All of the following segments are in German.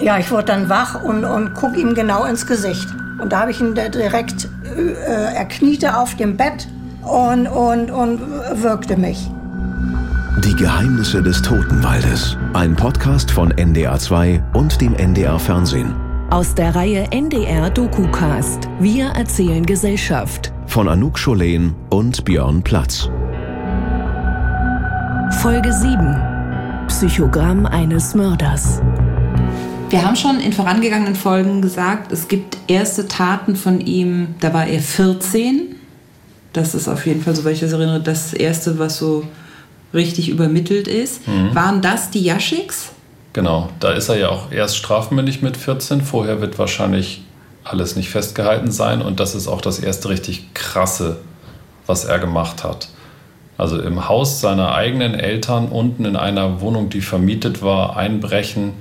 Ja, ich wurde dann wach und, und guck ihm genau ins Gesicht. Und da habe ich ihn direkt, äh, er kniete auf dem Bett und, und, und wirkte mich. Die Geheimnisse des Totenwaldes. Ein Podcast von NDR2 und dem NDR Fernsehen. Aus der Reihe NDR DokuCast. Wir erzählen Gesellschaft. Von Anouk Scholen und Björn Platz. Folge 7. Psychogramm eines Mörders. Wir haben schon in vorangegangenen Folgen gesagt, es gibt erste Taten von ihm, da war er 14. Das ist auf jeden Fall, soweit ich das erinnere, das erste, was so richtig übermittelt ist. Mhm. Waren das die Yashiks? Genau, da ist er ja auch erst strafmündig mit 14. Vorher wird wahrscheinlich alles nicht festgehalten sein und das ist auch das erste richtig krasse, was er gemacht hat. Also im Haus seiner eigenen Eltern unten in einer Wohnung, die vermietet war, einbrechen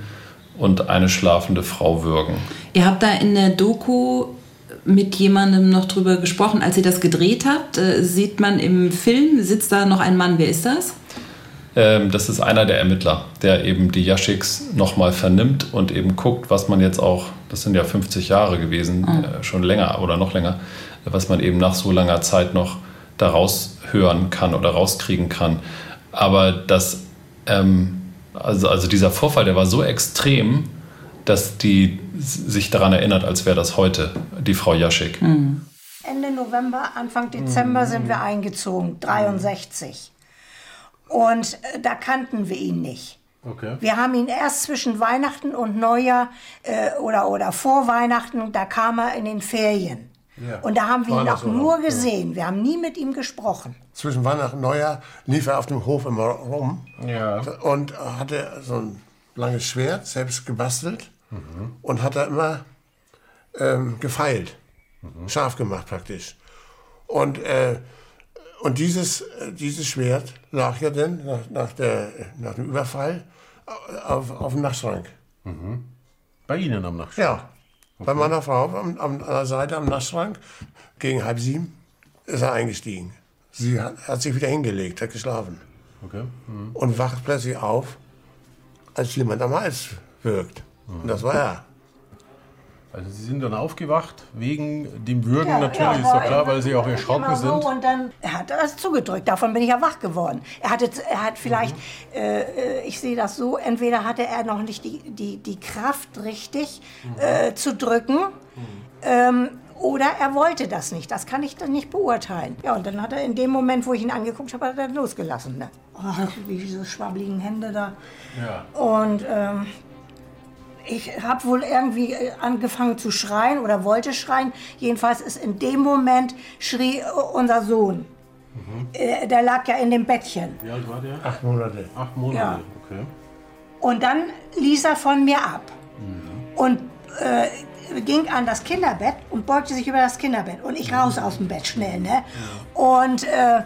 und eine schlafende Frau würgen. Ihr habt da in der Doku mit jemandem noch drüber gesprochen. Als ihr das gedreht habt, äh, sieht man im Film, sitzt da noch ein Mann. Wer ist das? Ähm, das ist einer der Ermittler, der eben die Yashiks nochmal vernimmt und eben guckt, was man jetzt auch, das sind ja 50 Jahre gewesen, mhm. schon länger oder noch länger, was man eben nach so langer Zeit noch daraus hören kann oder rauskriegen kann. Aber das ähm, also, also dieser Vorfall, der war so extrem, dass die sich daran erinnert, als wäre das heute die Frau Jaschik. Mhm. Ende November, Anfang Dezember mhm. sind wir eingezogen, 63. Und äh, da kannten wir ihn nicht. Okay. Wir haben ihn erst zwischen Weihnachten und Neujahr äh, oder, oder vor Weihnachten, da kam er in den Ferien. Ja. Und da haben wir ihn auch nur gesehen. Wir haben nie mit ihm gesprochen. Zwischen Weihnachten und Neujahr lief er auf dem Hof immer rum ja. und hatte so ein langes Schwert, selbst gebastelt mhm. und hat da immer ähm, gefeilt, mhm. scharf gemacht praktisch. Und, äh, und dieses, dieses Schwert lag ja dann nach, nach, der, nach dem Überfall auf, auf dem Nachtschrank. Mhm. Bei Ihnen am Nachtschrank? Ja. Okay. Bei meiner Frau am, am, an der Seite am Nachtschrank, gegen halb sieben, ist er eingestiegen. Sie hat, hat sich wieder hingelegt, hat geschlafen. Okay. Mhm. Und wacht plötzlich auf, als jemand am Hals wirkt. Mhm. Und das war er. Also Sie sind dann aufgewacht wegen dem Würgen ja, natürlich, ja, ist doch klar, weil Sie auch erschrocken so sind. Und dann er hat er das zugedrückt, davon bin ich ja wach geworden. Er, hatte, er hat vielleicht, mhm. äh, ich sehe das so, entweder hatte er noch nicht die, die, die Kraft richtig mhm. äh, zu drücken, mhm. ähm, oder er wollte das nicht. Das kann ich dann nicht beurteilen. Ja, und dann hat er in dem Moment, wo ich ihn angeguckt habe, hat er losgelassen. Ne? Oh, wie diese schwabbeligen Hände da. Ja. Und ähm, ich habe wohl irgendwie äh, angefangen zu schreien oder wollte schreien. Jedenfalls ist in dem Moment schrie unser Sohn. Mhm. Äh, der lag ja in dem Bettchen. Wie alt war der? Acht Monate. Acht Monate, ja. okay. Und dann ließ er von mir ab. Mhm. Und äh, ging an das Kinderbett und beugte sich über das Kinderbett. Und ich raus aus dem Bett schnell. Ne? Ja. Und äh,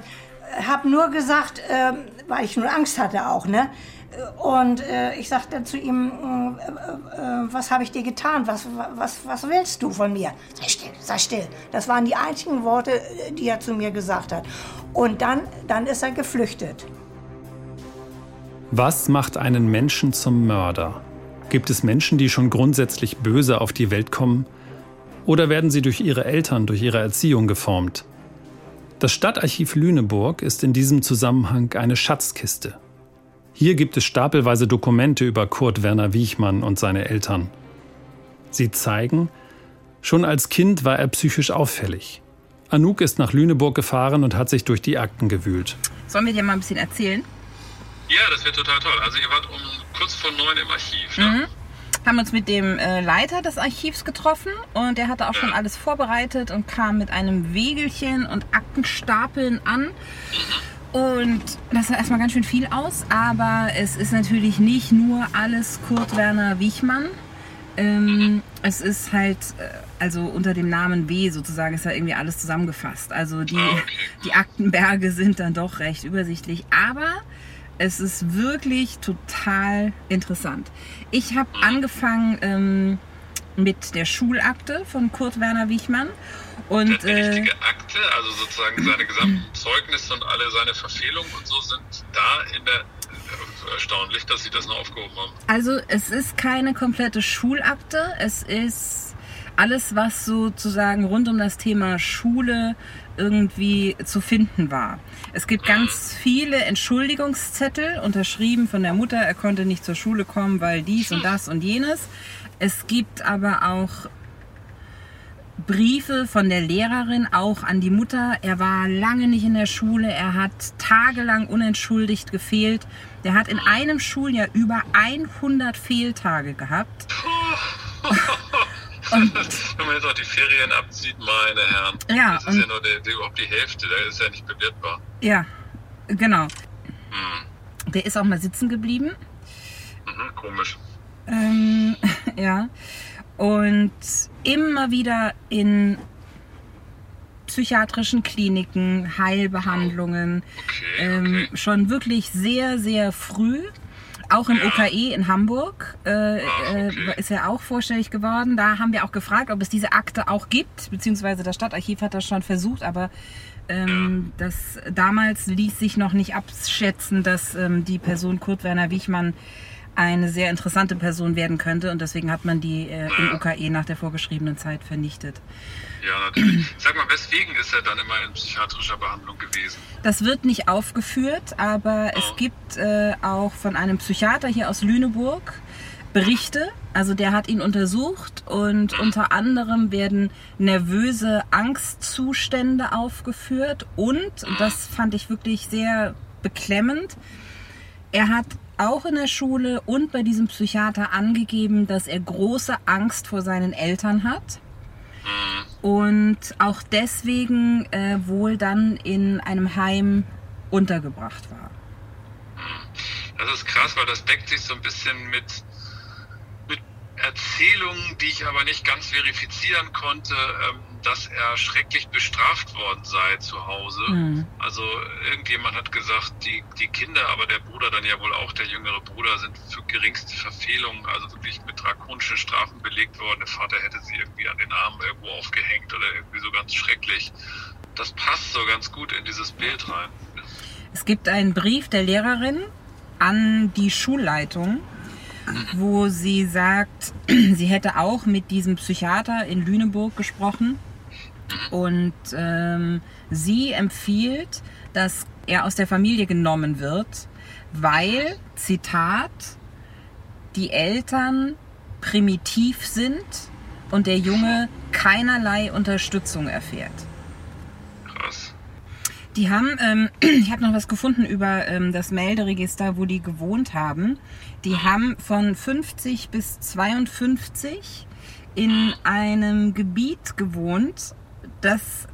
habe nur gesagt, äh, weil ich nur Angst hatte auch, ne? Und äh, ich sagte zu ihm, äh, äh, was habe ich dir getan? Was, was, was willst du von mir? Sei still, sei still. Das waren die einzigen Worte, die er zu mir gesagt hat. Und dann, dann ist er geflüchtet. Was macht einen Menschen zum Mörder? Gibt es Menschen, die schon grundsätzlich böse auf die Welt kommen? Oder werden sie durch ihre Eltern, durch ihre Erziehung geformt? Das Stadtarchiv Lüneburg ist in diesem Zusammenhang eine Schatzkiste. Hier gibt es stapelweise Dokumente über Kurt Werner Wiechmann und seine Eltern. Sie zeigen, schon als Kind war er psychisch auffällig. Anouk ist nach Lüneburg gefahren und hat sich durch die Akten gewühlt. Sollen wir dir mal ein bisschen erzählen? Ja, das wäre total toll. Also ihr wart um kurz vor neun im Archiv. Ne? Mhm. Haben uns mit dem äh, Leiter des Archivs getroffen und der hatte auch schon alles vorbereitet und kam mit einem Wegelchen und Aktenstapeln an. Und das sah erstmal ganz schön viel aus, aber es ist natürlich nicht nur alles Kurt Werner Wichmann. Ähm, es ist halt, äh, also unter dem Namen W sozusagen ist da irgendwie alles zusammengefasst. Also die, ah, die Aktenberge sind dann doch recht übersichtlich, aber es ist wirklich total interessant. Ich habe angefangen ähm, mit der Schulakte von Kurt Werner Wichmann und, eine richtige äh, Akte, also sozusagen seine gesamten Zeugnisse und alle seine Verfehlungen und so sind da in der erstaunlich, dass Sie das noch aufgehoben haben. Also es ist keine komplette Schulakte. Es ist alles, was sozusagen rund um das Thema Schule irgendwie zu finden war. Es gibt ganz viele Entschuldigungszettel, unterschrieben von der Mutter, er konnte nicht zur Schule kommen, weil dies und das und jenes. Es gibt aber auch Briefe von der Lehrerin auch an die Mutter. Er war lange nicht in der Schule, er hat tagelang unentschuldigt gefehlt. Der hat in einem Schuljahr über 100 Fehltage gehabt. Und Wenn man jetzt auch die Ferien abzieht, meine Herren. Ja, das ist ja nur der, der, überhaupt die Hälfte, der ist ja nicht bewertbar. Ja, genau. Hm. Der ist auch mal sitzen geblieben. Mhm, komisch. Ähm, ja. Und immer wieder in psychiatrischen Kliniken, Heilbehandlungen. Okay, ähm, okay. schon wirklich sehr, sehr früh. Auch im Ja. OKE in Hamburg äh, Ah, okay. äh, ist er auch vorstellig geworden. Da haben wir auch gefragt, ob es diese Akte auch gibt, beziehungsweise das Stadtarchiv hat das schon versucht, aber ähm, das damals ließ sich noch nicht abschätzen, dass ähm, die Person Kurt Werner Wichmann eine sehr interessante Person werden könnte und deswegen hat man die äh, im OKE nach der vorgeschriebenen Zeit vernichtet. Ja, natürlich. Sag mal, weswegen ist er dann immer in psychiatrischer Behandlung gewesen? Das wird nicht aufgeführt, aber es gibt äh, auch von einem Psychiater hier aus Lüneburg Berichte. Also der hat ihn untersucht und unter anderem werden nervöse Angstzustände aufgeführt und, und das fand ich wirklich sehr beklemmend, er hat auch in der Schule und bei diesem Psychiater angegeben, dass er große Angst vor seinen Eltern hat und auch deswegen äh, wohl dann in einem Heim untergebracht war. Das ist krass, weil das deckt sich so ein bisschen mit, mit Erzählungen, die ich aber nicht ganz verifizieren konnte, ähm, dass er schrecklich bestraft worden sei zu Hause. Mhm. Also irgendjemand hat gesagt, die, die Kinder, aber der Bruder dann ja wohl auch, der jüngere Bruder, sind für geringste Verfehlungen, also wirklich mit drakonischen Strafen belegt worden. Der Vater hätte sie irgendwie an den Armen irgendwo aufgehängt oder irgendwie so ganz schrecklich. Das passt so ganz gut in dieses Bild rein. Es gibt einen Brief der Lehrerin an die Schulleitung, wo sie sagt, sie hätte auch mit diesem Psychiater in Lüneburg gesprochen und ähm, sie empfiehlt, dass er aus der Familie genommen wird, weil, Zitat, die Eltern primitiv sind und der Junge keinerlei Unterstützung erfährt. Krass. Die haben, ähm, ich habe noch was gefunden über ähm, das Melderegister, wo die gewohnt haben. Die haben von 50 bis 52 in einem Gebiet gewohnt, das,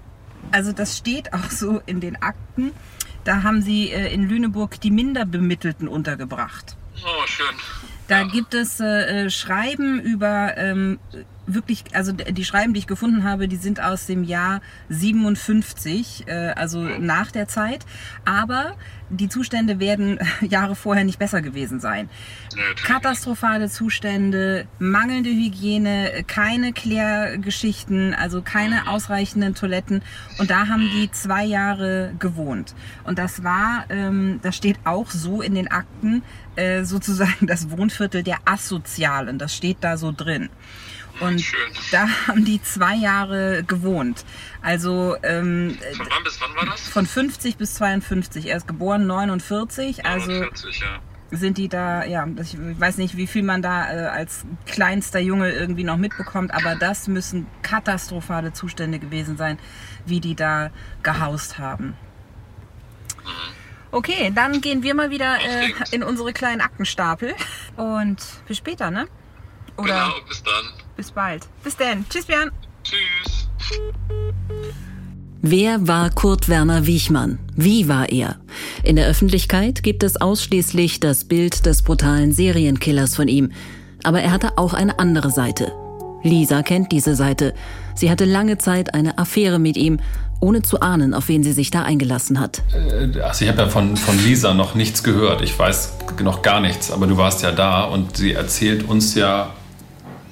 also das steht auch so in den Akten. Da haben sie äh, in Lüneburg die Minderbemittelten untergebracht. Oh, schön. Da gibt es äh, äh, Schreiben über ähm, wirklich, also die Schreiben, die ich gefunden habe, die sind aus dem Jahr 57, äh, also nach der Zeit. Aber die Zustände werden Jahre vorher nicht besser gewesen sein. Katastrophale Zustände, mangelnde Hygiene, keine Klärgeschichten, also keine ausreichenden Toiletten. Und da haben die zwei Jahre gewohnt. Und das war, ähm, das steht auch so in den Akten, äh, sozusagen das Wohnviertel der Asozialen. Das steht da so drin. Und Schön. da haben die zwei Jahre gewohnt. Also ähm, Von wann bis wann war das? von 50 bis 52. Er ist geboren 49, also 49, ja. sind die da, ja, ich weiß nicht, wie viel man da äh, als kleinster Junge irgendwie noch mitbekommt, aber das müssen katastrophale Zustände gewesen sein, wie die da gehaust haben. Okay, dann gehen wir mal wieder äh, in unsere kleinen Aktenstapel und bis später, ne? Oder Genau, bis dann. Bis bald. Bis dann. Tschüss, Björn. Tschüss. Wer war Kurt Werner Wiechmann? Wie war er? In der Öffentlichkeit gibt es ausschließlich das Bild des brutalen Serienkillers von ihm. Aber er hatte auch eine andere Seite. Lisa kennt diese Seite. Sie hatte lange Zeit eine Affäre mit ihm, ohne zu ahnen, auf wen sie sich da eingelassen hat. Also ich habe ja von, von Lisa noch nichts gehört. Ich weiß noch gar nichts, aber du warst ja da und sie erzählt uns ja,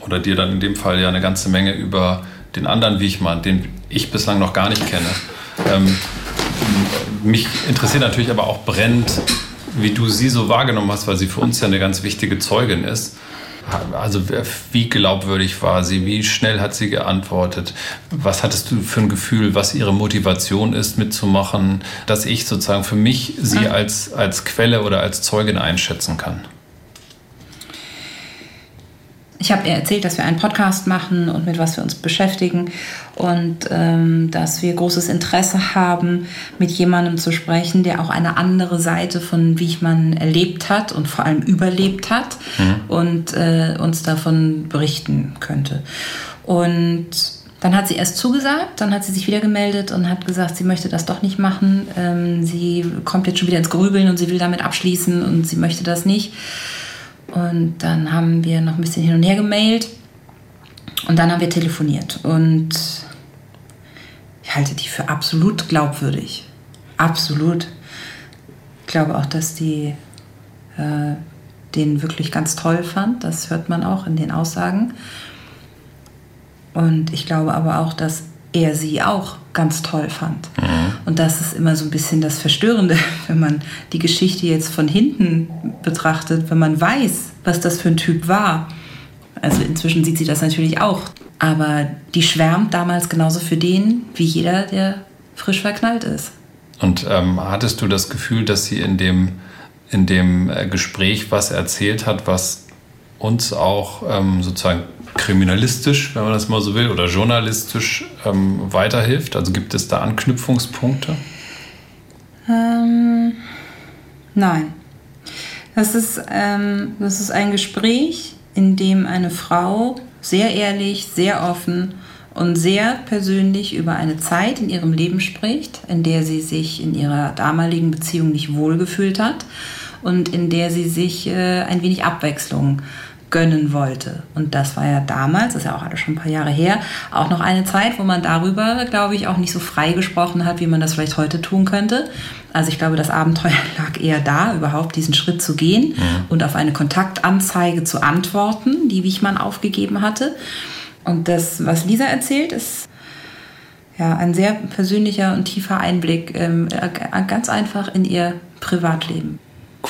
oder dir dann in dem Fall ja eine ganze Menge über den anderen Wiechmann, den ich bislang noch gar nicht kenne. Ähm, mich interessiert natürlich aber auch brennend, wie du sie so wahrgenommen hast, weil sie für uns ja eine ganz wichtige Zeugin ist. Also wie glaubwürdig war sie? Wie schnell hat sie geantwortet? Was hattest du für ein Gefühl, was ihre Motivation ist, mitzumachen, dass ich sozusagen für mich sie als, als Quelle oder als Zeugin einschätzen kann? Ich habe ihr erzählt, dass wir einen Podcast machen und mit was wir uns beschäftigen und ähm, dass wir großes Interesse haben, mit jemandem zu sprechen, der auch eine andere Seite von Wichmann erlebt hat und vor allem überlebt hat mhm. und äh, uns davon berichten könnte. Und dann hat sie erst zugesagt, dann hat sie sich wieder gemeldet und hat gesagt, sie möchte das doch nicht machen. Ähm, sie kommt jetzt schon wieder ins Grübeln und sie will damit abschließen und sie möchte das nicht. Und dann haben wir noch ein bisschen hin und her gemailt. Und dann haben wir telefoniert. Und ich halte die für absolut glaubwürdig. Absolut. Ich glaube auch, dass die äh, den wirklich ganz toll fand. Das hört man auch in den Aussagen. Und ich glaube aber auch, dass er sie auch ganz toll fand. Mhm. Und das ist immer so ein bisschen das Verstörende, wenn man die Geschichte jetzt von hinten betrachtet, wenn man weiß, was das für ein Typ war. Also inzwischen sieht sie das natürlich auch. Aber die schwärmt damals genauso für den, wie jeder, der frisch verknallt ist. Und ähm, hattest du das Gefühl, dass sie in dem, in dem äh, Gespräch was erzählt hat, was uns auch ähm, sozusagen kriminalistisch, wenn man das mal so will, oder journalistisch ähm, weiterhilft? Also gibt es da Anknüpfungspunkte? Ähm, nein. Das ist, ähm, das ist ein Gespräch, in dem eine Frau sehr ehrlich, sehr offen und sehr persönlich über eine Zeit in ihrem Leben spricht, in der sie sich in ihrer damaligen Beziehung nicht wohlgefühlt hat und in der sie sich äh, ein wenig Abwechslung gönnen wollte. Und das war ja damals, das ist ja auch alles schon ein paar Jahre her, auch noch eine Zeit, wo man darüber, glaube ich, auch nicht so frei gesprochen hat, wie man das vielleicht heute tun könnte. Also ich glaube, das Abenteuer lag eher da, überhaupt diesen Schritt zu gehen mhm. und auf eine Kontaktanzeige zu antworten, die Wichmann aufgegeben hatte. Und das, was Lisa erzählt, ist ja ein sehr persönlicher und tiefer Einblick, ähm, ganz einfach in ihr Privatleben.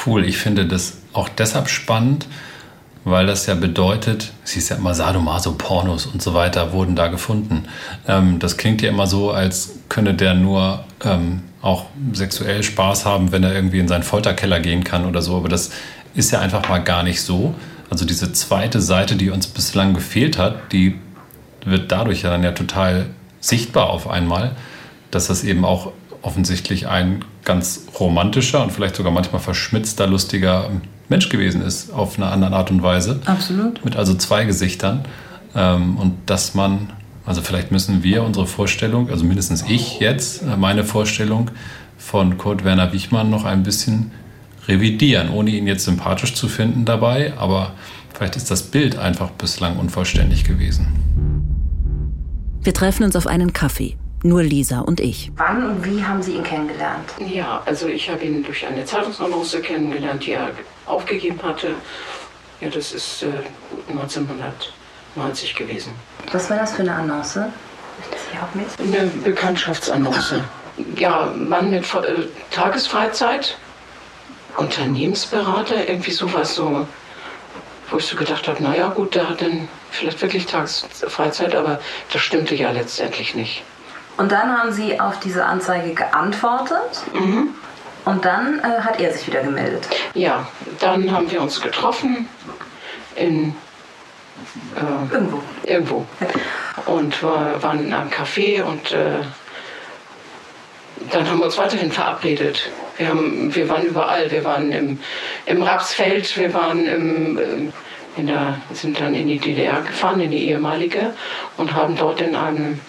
Cool, ich finde das auch deshalb spannend, weil das ja bedeutet, es hieß ja immer Sadomaso, Pornos und so weiter wurden da gefunden. Ähm, das klingt ja immer so, als könne der nur ähm, auch sexuell Spaß haben, wenn er irgendwie in seinen Folterkeller gehen kann oder so. Aber das ist ja einfach mal gar nicht so. Also diese zweite Seite, die uns bislang gefehlt hat, die wird dadurch ja dann ja total sichtbar auf einmal, dass das eben auch offensichtlich ein ganz romantischer und vielleicht sogar manchmal verschmitzter, lustiger Mensch gewesen ist, auf eine andere Art und Weise. Absolut. Mit also zwei Gesichtern. Ähm, und dass man, also vielleicht müssen wir unsere Vorstellung, also mindestens ich jetzt, äh, meine Vorstellung von Kurt Werner Wichmann noch ein bisschen revidieren, ohne ihn jetzt sympathisch zu finden dabei. Aber vielleicht ist das Bild einfach bislang unvollständig gewesen. Wir treffen uns auf einen Kaffee. Nur Lisa und ich. Wann und wie haben Sie ihn kennengelernt? Ja, also ich habe ihn durch eine Zeitungsannonce kennengelernt, die er aufgegeben hatte. Ja, das ist äh, 1990 gewesen. Was war das für eine Annonce? Eine Bekanntschaftsannonce. Ja, Mann mit äh, Tagesfreizeit, Unternehmensberater, irgendwie sowas so, wo ich so gedacht habe, naja gut, der hat dann vielleicht wirklich Tagesfreizeit, aber das stimmte ja letztendlich nicht. Und dann haben Sie auf diese Anzeige geantwortet. Mhm. Und dann äh, hat er sich wieder gemeldet. Ja, dann haben wir uns getroffen in äh, irgendwo. Irgendwo. Und war, waren in einem Café und äh, dann haben wir uns weiterhin verabredet. Wir, haben, wir waren überall. Wir waren im, im Rapsfeld, wir waren im, äh, in der, sind dann in die DDR gefahren, in die ehemalige, und haben dort in einem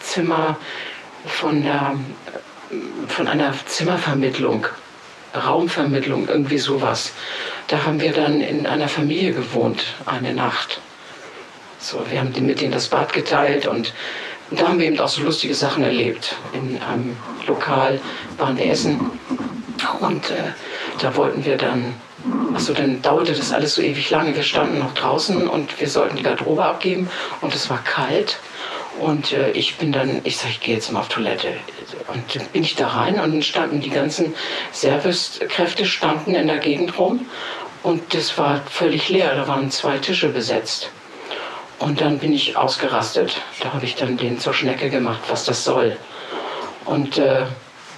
Zimmer von, der, von einer Zimmervermittlung, Raumvermittlung, irgendwie sowas. Da haben wir dann in einer Familie gewohnt, eine Nacht. So, wir haben mit denen das Bad geteilt und da haben wir eben auch so lustige Sachen erlebt. In einem Lokal waren wir essen und äh, da wollten wir dann, achso, dann dauerte das alles so ewig lange. Wir standen noch draußen und wir sollten die Garderobe abgeben und es war kalt Und äh, ich bin dann, ich sage, ich gehe jetzt mal auf Toilette. Und dann bin ich da rein und standen die ganzen Servicekräfte standen in der Gegend rum. Und das war völlig leer, da waren zwei Tische besetzt. Und dann bin ich ausgerastet. Da habe ich dann den zur Schnecke gemacht, was das soll. Und äh,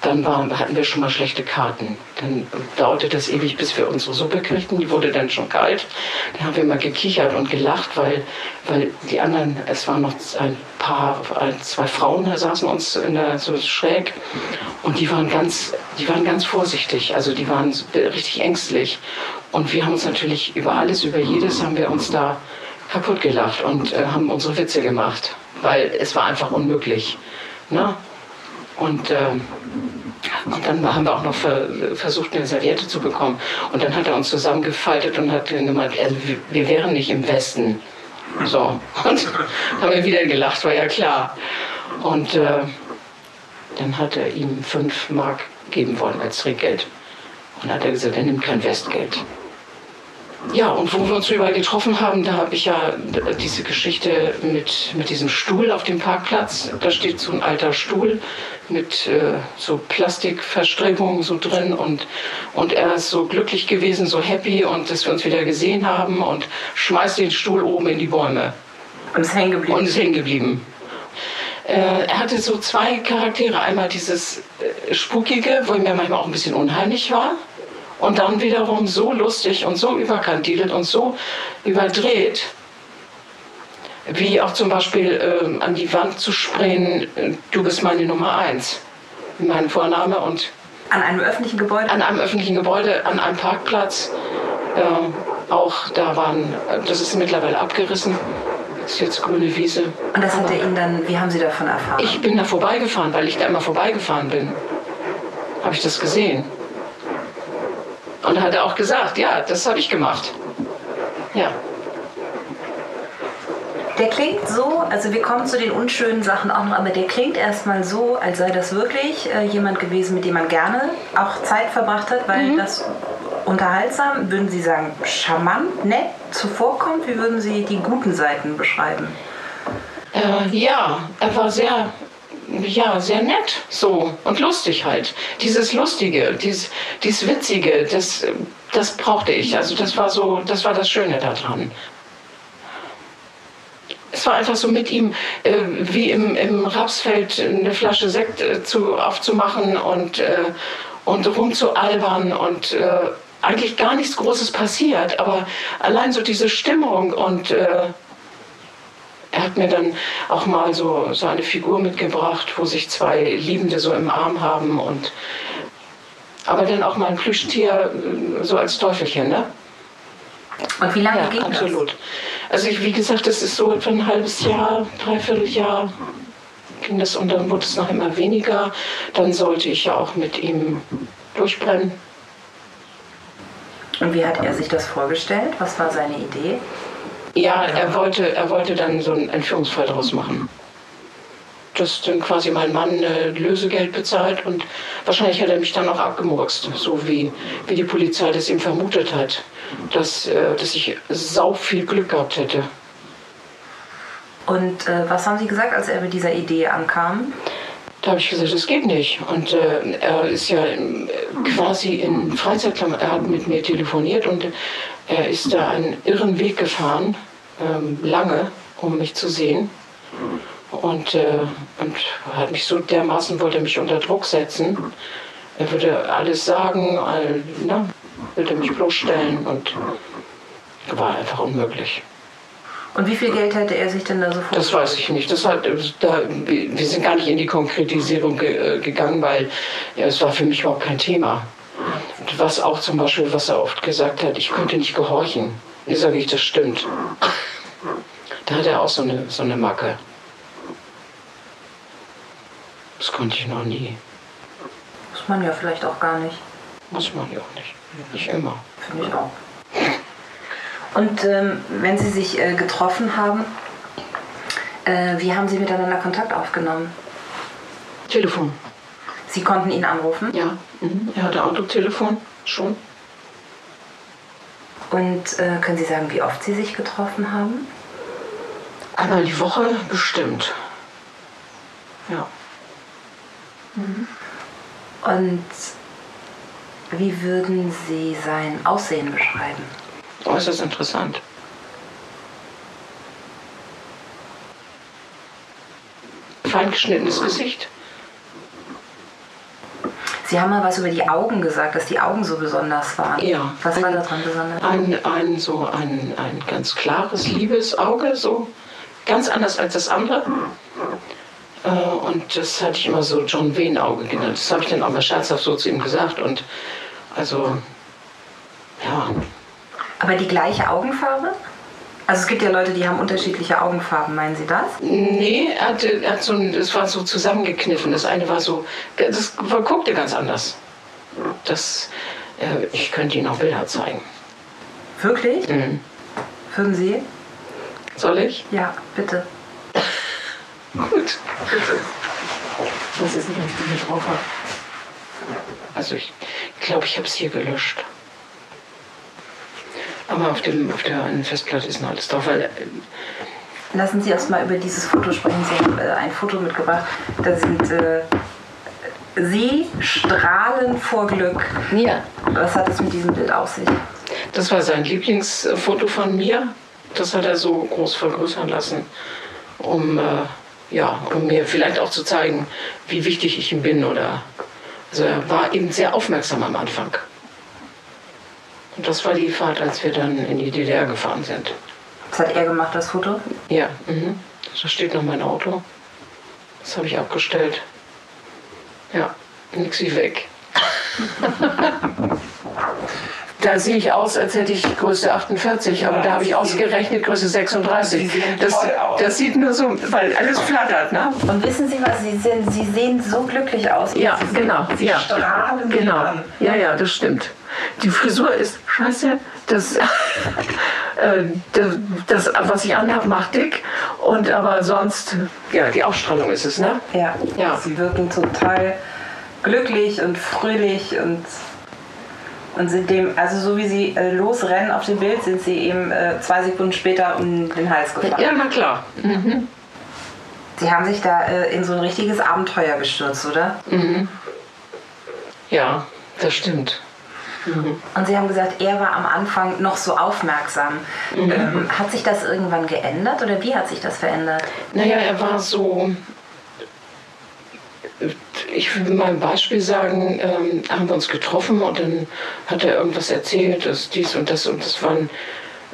dann waren, hatten wir schon mal schlechte Karten. Dann dauerte das ewig, bis wir unsere Suppe kriegten. Die wurde dann schon kalt. Dann haben wir mal gekichert und gelacht, weil, weil die anderen, es waren noch ein paar, zwei Frauen da saßen uns in der, so schräg. Und die waren ganz, die waren ganz vorsichtig. Also die waren richtig ängstlich. Und wir haben uns natürlich über alles, über jedes, haben wir uns da kaputt gelacht und äh, haben unsere Witze gemacht. Weil es war einfach unmöglich. Ne? Und, äh, und dann haben wir auch noch ver versucht, eine Serviette zu bekommen. Und dann hat er uns zusammengefaltet und hat gemeint, also wir, wären nicht im Westen. So. Und haben wir wieder gelacht, war ja klar. Und äh, dann hat er ihm fünf Mark geben wollen als Trinkgeld. Und dann hat er gesagt, er nimmt kein Westgeld. Ja, und wo wir uns überall getroffen haben, da habe ich ja diese Geschichte mit, mit diesem Stuhl auf dem Parkplatz. Da steht so ein alter Stuhl mit äh, so Plastikverstrebungen so drin und, und er ist so glücklich gewesen, so happy und dass wir uns wieder gesehen haben und schmeißt den Stuhl oben in die Bäume. Und ist hängen geblieben. Und ist hängen geblieben. Äh, er hatte so zwei Charaktere. Einmal dieses äh, Spukige, wo mir manchmal auch ein bisschen unheimlich war und dann wiederum so lustig und so überkandidelt und so überdreht, wie auch zum Beispiel äh, an die Wand zu sprayen, äh, du bist meine Nummer eins, mein Vorname und an einem öffentlichen Gebäude? An einem öffentlichen Gebäude, an einem Parkplatz. Äh, auch da waren, das ist mittlerweile abgerissen. Ist jetzt grüne Wiese. Und das hat er Ihnen dann, wie haben Sie davon erfahren? Ich bin da vorbeigefahren, weil ich da immer vorbeigefahren bin. Habe ich das gesehen. Und hat er auch gesagt, ja, das habe ich gemacht. Ja. Der klingt so, also wir kommen zu den unschönen Sachen auch noch, aber der klingt erstmal so, als sei das wirklich äh, jemand gewesen, mit dem man gerne auch Zeit verbracht hat, weil mhm. das unterhaltsam, würden Sie sagen, charmant, nett zuvorkommt? Wie würden Sie die guten Seiten beschreiben? Äh, ja, er war sehr ja, sehr nett so und lustig halt. Dieses Lustige, dieses, dieses Witzige, das, das brauchte ich. Also das war so, das war das Schöne daran. Es war einfach so mit ihm, äh, wie im, im Rapsfeld eine Flasche Sekt äh, zu, aufzumachen und, äh, und rumzualbern und äh, eigentlich gar nichts Großes passiert, aber allein so diese Stimmung und äh, er hat mir dann auch mal so, so eine Figur mitgebracht, wo sich zwei Liebende so im Arm haben und aber dann auch mal ein Plüschtier äh, so als Teufelchen, ne? Und wie lange ja, ging absolut. das? Also ich, wie gesagt, das ist so etwa ein halbes Jahr, dreiviertel Jahr ging das und dann wurde es noch immer weniger. Dann sollte ich ja auch mit ihm durchbrennen. Und wie hat er sich das vorgestellt? Was war seine Idee? Ja, er wollte, er wollte dann so einen Entführungsfall daraus machen. Dass dann quasi mein Mann äh, Lösegeld bezahlt und wahrscheinlich hat er mich dann auch abgemurkst, so wie, wie die Polizei das ihm vermutet hat, dass, äh, dass ich sau viel Glück gehabt hätte. Und äh, was haben Sie gesagt, als er mit dieser Idee ankam? Da habe ich gesagt, das geht nicht. Und äh, er ist ja äh, quasi in Freizeitklamotten, er hat mit mir telefoniert und er ist da einen irren Weg gefahren, ähm, lange, um mich zu sehen. Und, äh, und hat mich so dermaßen, wollte mich unter Druck setzen. Er würde alles sagen, all, na, würde mich bloßstellen und war einfach unmöglich. Und wie viel Geld hätte er sich denn da so vorgestellt? Das weiß ich nicht. Das hat, da, wir sind gar nicht in die Konkretisierung ge, äh, gegangen, weil ja, es war für mich überhaupt kein Thema. Was auch zum Beispiel, was er oft gesagt hat, ich könnte nicht gehorchen. Wie sage ich, das stimmt. Da hat er auch so eine, so eine Macke. Das konnte ich noch nie. Muss man ja vielleicht auch gar nicht. Muss man ja auch nicht. Nicht immer. Finde ich auch. Und ähm, wenn Sie sich äh, getroffen haben, äh, wie haben Sie miteinander Kontakt aufgenommen? Telefon. Sie konnten ihn anrufen? Ja, mhm. er hatte Autotelefon schon. Und äh, können Sie sagen, wie oft Sie sich getroffen haben? Einmal die Woche bestimmt. Ja. Mhm. Und wie würden Sie sein Aussehen beschreiben? Äußerst interessant. Feingeschnittenes Gesicht. Sie haben mal was über die Augen gesagt, dass die Augen so besonders waren. Ja. Was war daran besonders? Ein, ein, so ein, ein ganz klares, liebes Auge, so ganz anders als das andere. Äh, und das hatte ich immer so John Wayne-Auge genannt. Das habe ich dann auch mal scherzhaft so zu ihm gesagt. Und also, ja. Aber die gleiche Augenfarbe? Also es gibt ja Leute, die haben unterschiedliche Augenfarben, meinen Sie das? Nee, er hatte, er hat so ein, das war so zusammengekniffen. Das eine war so, das guckte ganz anders. Das, äh, ich könnte Ihnen auch Bilder zeigen. Wirklich? Mhm. Würden Sie? Soll ich? Ja, bitte. Gut. Das ist nicht, ich hier drauf habe. Also ich glaube, ich habe es hier gelöscht. Aber auf, dem, auf der einen Festplatte ist noch alles drauf. Weil, äh, Lassen Sie uns mal über dieses Foto sprechen. Sie haben äh, ein Foto mitgebracht. Da sind äh, Sie strahlen vor Glück. Ja. Was hat es mit diesem Bild auf sich? Das war sein Lieblingsfoto von mir. Das hat er so groß vergrößern lassen, um, äh, ja, um mir vielleicht auch zu zeigen, wie wichtig ich ihm bin. Oder, also er war eben sehr aufmerksam am Anfang. Und das war die Fahrt, als wir dann in die DDR gefahren sind. Was hat er gemacht, das Foto? Ja, mhm. da steht noch mein Auto. Das habe ich abgestellt. Ja, nix wie weg. da sehe ich aus, als hätte ich Größe 48, aber da habe ich ausgerechnet Größe 36. Das, das sieht nur so, weil alles flattert, ne? Und wissen Sie was? Sie, sind, Sie sehen so glücklich aus. Ja, Sie genau. Sie ja. strahlen genau. an. Ja, ja, das stimmt. Die Frisur ist scheiße. Das, äh, das, das, was ich anhabe, macht dick. Und aber sonst, ja, die Ausstrahlung ist es, ne? Ja. Ja. Sie wirken total glücklich und fröhlich und, und sind dem, also so wie sie äh, losrennen auf dem Bild, sind sie eben äh, zwei Sekunden später um den Hals gefallen. Ja, na klar. Mhm. Sie haben sich da äh, in so ein richtiges Abenteuer gestürzt, oder? Mhm. Ja, das stimmt. Mhm. Und Sie haben gesagt, er war am Anfang noch so aufmerksam. Mhm. Ähm, hat sich das irgendwann geändert oder wie hat sich das verändert? Naja, er war so. Ich will mal ein Beispiel sagen, ähm, haben wir uns getroffen und dann hat er irgendwas erzählt, dass dies und das und das waren,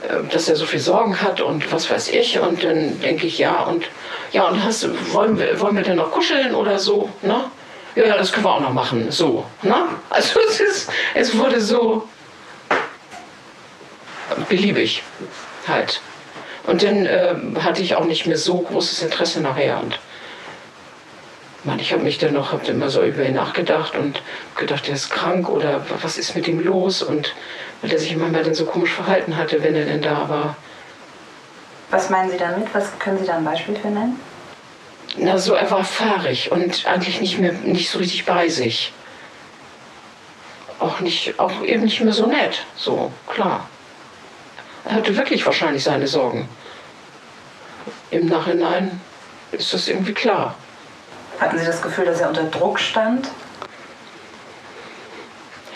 äh, dass er so viel Sorgen hat und was weiß ich. Und dann denke ich, ja, und ja, und hast, wollen, wir, wollen wir denn noch kuscheln oder so? Ne? Ja, ja, das können wir auch noch machen. So. Ne? Also es, ist, es wurde so beliebig halt. Und dann äh, hatte ich auch nicht mehr so großes Interesse nachher. Und man, ich habe mich dann noch, habe immer so über ihn nachgedacht und gedacht, er ist krank oder was ist mit ihm los? Und weil er sich manchmal dann so komisch verhalten hatte, wenn er denn da war. Was meinen Sie damit? Was können Sie da ein Beispiel für nennen? Na, so er war fahrig und eigentlich nicht mehr, nicht so richtig bei sich. Auch nicht, auch eben nicht mehr so nett, so, klar. Er hatte wirklich wahrscheinlich seine Sorgen. Im Nachhinein ist das irgendwie klar. Hatten Sie das Gefühl, dass er unter Druck stand?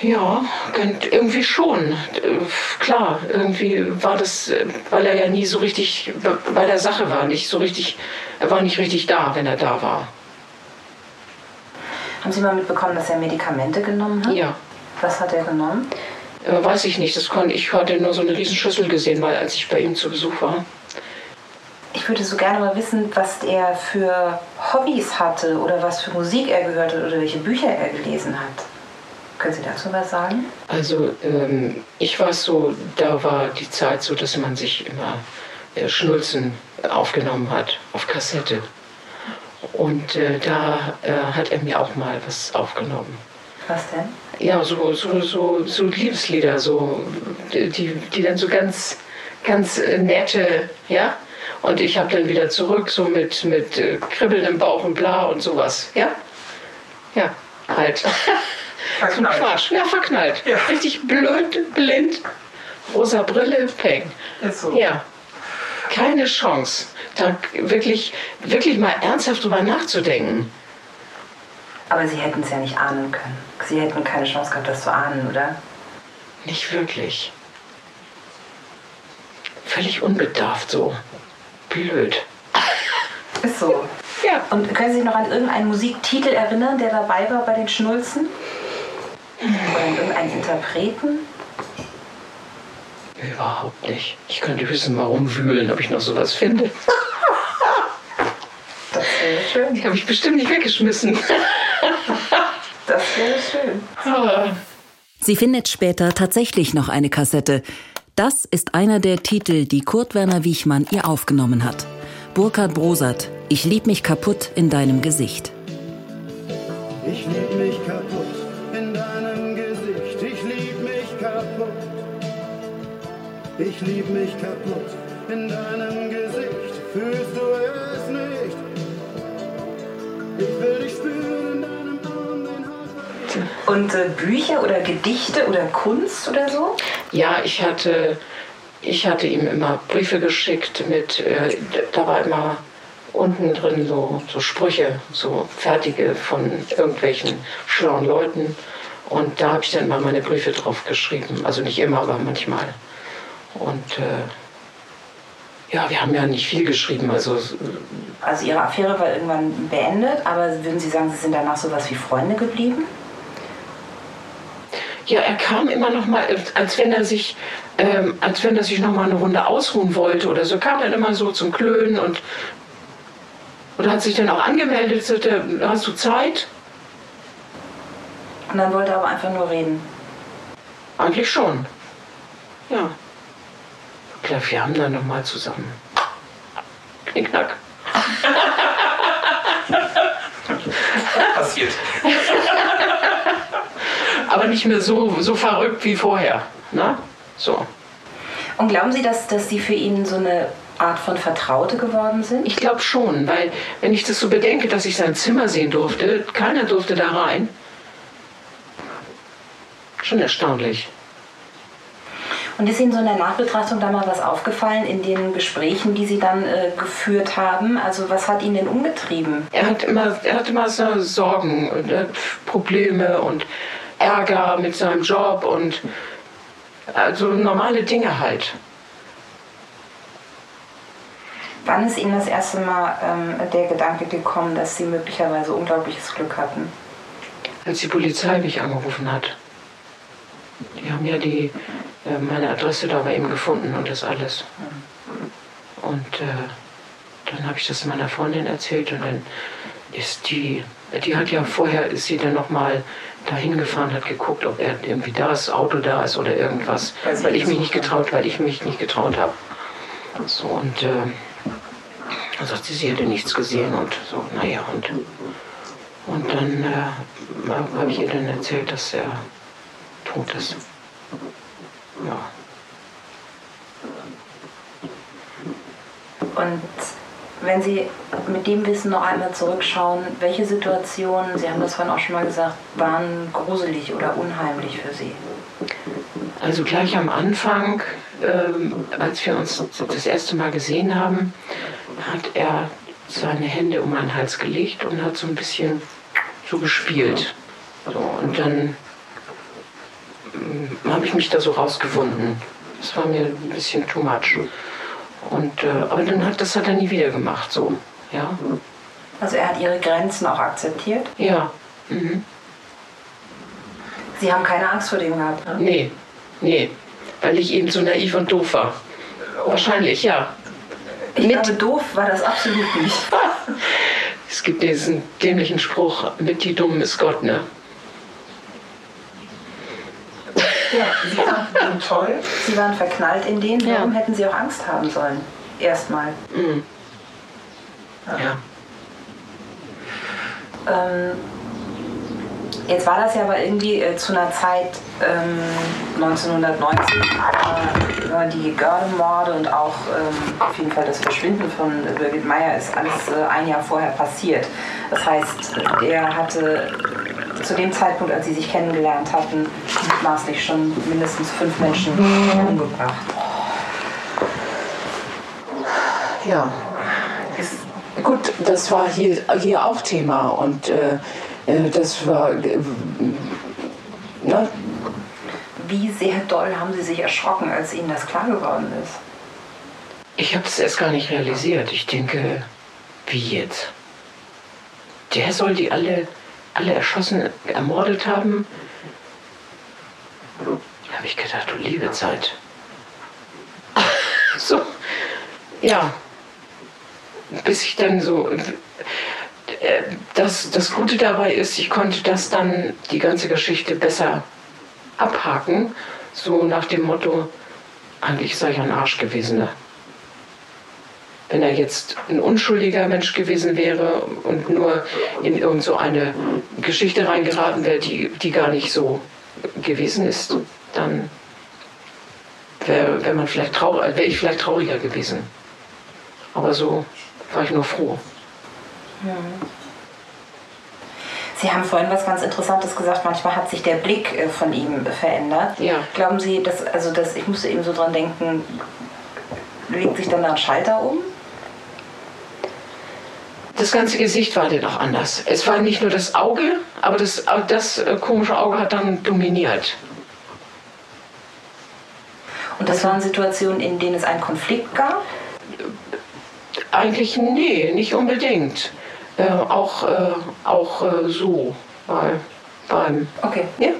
Ja, irgendwie schon. Äh, Klar, irgendwie war das, weil er ja nie so richtig be- bei der Sache war, nicht so richtig, er war nicht richtig da, wenn er da war. Haben Sie mal mitbekommen, dass er Medikamente genommen hat? Ja. Was hat er genommen? Äh, weiß ich nicht, das konnte, ich hatte nur so eine riesen Schüssel gesehen, mal als ich bei ihm zu Besuch war. Ich würde so gerne mal wissen, was er für Hobbys hatte oder was für Musik er gehört hat oder welche Bücher er gelesen hat. Können Sie dazu was sagen? Also ähm, ich weiß so, da war die Zeit so, dass man sich immer äh, Schnulzen aufgenommen hat auf Kassette. Und äh, da äh, hat er mir auch mal was aufgenommen. Was denn? Ja, so, so, so, so Liebeslieder, so, die, die dann so ganz, ganz äh, nette, ja. Und ich habe dann wieder zurück, so mit, mit äh, Kribbeln im Bauch und bla und sowas, ja. Ja, halt. So ein Quatsch. Ja, verknallt. Richtig blöd, blind, rosa Brille, Peng. Ist so. Ja. Keine Chance. da wirklich, wirklich mal ernsthaft drüber nachzudenken. Aber Sie hätten es ja nicht ahnen können. Sie hätten keine Chance gehabt, das zu ahnen, oder? Nicht wirklich. Völlig unbedarft so. Blöd. Ist so. Ja. Und können Sie sich noch an irgendeinen Musiktitel erinnern, der dabei war bei den Schnulzen? Oder an irgendeinen Interpreten? Überhaupt nicht. Ich könnte wissen, warum wühlen, ob ich noch sowas finde. Das wäre schön. Die habe ich bestimmt nicht weggeschmissen. Das wäre schön. Sie findet später tatsächlich noch eine Kassette. Das ist einer der Titel, die Kurt Werner Wiechmann ihr aufgenommen hat. Burkhard Brosert, Ich lieb mich kaputt in deinem Gesicht. Ich lieb mich kaputt in deinem Gesicht. Ich lieb mich kaputt. Ich lieb mich kaputt Und äh, Bücher oder Gedichte oder Kunst oder so? Ja, ich hatte, ich hatte ihm immer Briefe geschickt mit, äh, da war immer unten drin so, so Sprüche, so fertige von irgendwelchen schlauen Leuten. Und da habe ich dann mal meine Briefe drauf geschrieben. Also nicht immer, aber manchmal. Und äh, ja, wir haben ja nicht viel geschrieben. Also Also Ihre Affäre war irgendwann beendet, aber würden Sie sagen, Sie sind danach sowas wie Freunde geblieben? Ja, er kam immer noch mal, als wenn er sich, ähm, als wenn er sich noch mal eine Runde ausruhen wollte oder so, kam er immer so zum Klönen und oder hat sich dann auch angemeldet, sagte, hast du Zeit? Und dann wollte er aber einfach nur reden. Eigentlich schon. Ja. Ich glaube, wir haben dann noch mal zusammen. Knickknack. Passiert. Aber nicht mehr so, so verrückt wie vorher. Ne? So. Und glauben Sie, dass, dass Sie für ihn so eine Art von Vertraute geworden sind? Ich glaube schon, weil wenn ich das so bedenke, dass ich sein Zimmer sehen durfte, keiner durfte da rein. Schon erstaunlich. Und ist Ihnen so in der Nachbetrachtung da mal was aufgefallen in den Gesprächen, die Sie dann äh, geführt haben? Also was hat ihn denn umgetrieben? Er hat immer, er hat immer so Sorgen und äh, Probleme und Ärger mit seinem Job und also normale Dinge halt. Wann ist Ihnen das erste Mal ähm, der Gedanke gekommen, dass Sie möglicherweise unglaubliches Glück hatten? Als die Polizei mich angerufen hat. Die haben ja die, äh, meine Adresse da bei ihm gefunden und das alles. Und äh, dann habe ich das meiner Freundin erzählt und dann ist die, die hat ja vorher, ist sie dann nochmal dahin gefahren, hat geguckt, ob er irgendwie da ist, Auto da ist oder irgendwas, Weil ich mich nicht getraut, weil ich mich nicht getraut habe. So und äh, dann sagt sie, sie hätte nichts gesehen und so, naja und und dann äh, habe ich ihr dann erzählt, dass er tot ist. Ja. Und wenn Sie mit dem Wissen noch einmal zurückschauen, welche Situationen, Sie haben das vorhin auch schon mal gesagt, waren gruselig oder unheimlich für Sie? Also gleich am Anfang, ähm, als wir uns das erste Mal gesehen haben, hat er seine Hände um meinen Hals gelegt und hat so ein bisschen so gespielt. So, und dann ähm, habe ich mich da so rausgewunden. Das war mir ein bisschen too much. Und, äh, aber dann hat, das hat er nie wieder gemacht, so. Ja. Also er hat Ihre Grenzen auch akzeptiert? Ja. Mhm. Sie haben keine Angst vor dem gehabt? Ne? Nee, nee. Weil ich eben so naiv und doof war. Wahrscheinlich, ja. Ich glaube, doof war das absolut nicht. Es gibt diesen dämlichen Spruch, mit die Dummen ist Gott, ne? Ja, Sie fanden ihn toll. Sie waren verknallt in den. Warum hätten Sie auch Angst haben sollen? Erstmal. Mhm. Ja. Ähm, jetzt war das ja aber irgendwie äh, zu einer Zeit ähm, 1990, äh, die Görde-Morde und auch ähm, auf jeden Fall das Verschwinden von äh, Birgit Meyer ist alles äh, ein Jahr vorher passiert. Das heißt, er hatte zu dem Zeitpunkt, als sie sich kennengelernt hatten, mutmaßlich schon mindestens fünf Menschen umgebracht. Ja. Gut, das war hier, hier auch Thema und äh, äh das war. Äh, ne? Wie sehr doll haben Sie sich erschrocken, als Ihnen das klar geworden ist? Ich habe es erst gar nicht realisiert. Ich denke, wie jetzt? Der soll die alle, alle erschossen, ermordet haben? Da habe ich gedacht, du liebe Zeit. so, ja. Bis ich dann so. Äh, das, das Gute dabei ist, ich konnte das dann, die ganze Geschichte, besser abhaken. So nach dem Motto, eigentlich sei ich ein Arsch gewesen. Wenn er jetzt ein unschuldiger Mensch gewesen wäre und nur in irgend so eine Geschichte reingeraten wäre, die, die gar nicht so gewesen ist, dann wäre wär man vielleicht traurig, wäre ich vielleicht trauriger gewesen. Aber so war ich nur froh. Ja. Sie haben vorhin was ganz Interessantes gesagt. Manchmal hat sich der Blick äh, von ihm verändert. Ja. Glauben Sie, dass, also dass, ich musste eben so dran denken, legt sich dann da ein Schalter um? Das ganze Gesicht war dann auch anders. Es war nicht nur das Auge, aber das, das äh, komische Auge hat dann dominiert. Und das waren Situationen, in denen es einen Konflikt gab? Eigentlich nee, nicht unbedingt. Äh, auch äh, auch äh, so bei, beim. Okay. Ja.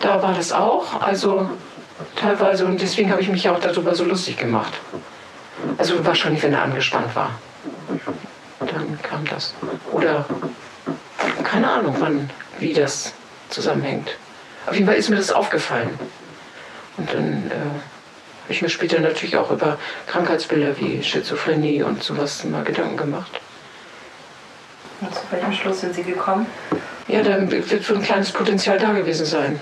Da war das auch. Also teilweise und deswegen habe ich mich auch darüber so lustig gemacht. Also wahrscheinlich, wenn er angespannt war. Dann kam das. Oder keine Ahnung, wann, wie das zusammenhängt. Auf jeden Fall ist mir das aufgefallen. Und dann äh, habe ich mir später natürlich auch über Krankheitsbilder wie Schizophrenie und sowas mal Gedanken gemacht. Und zu welchem Schluss sind Sie gekommen? Ja, da wird so ein kleines Potenzial da gewesen sein.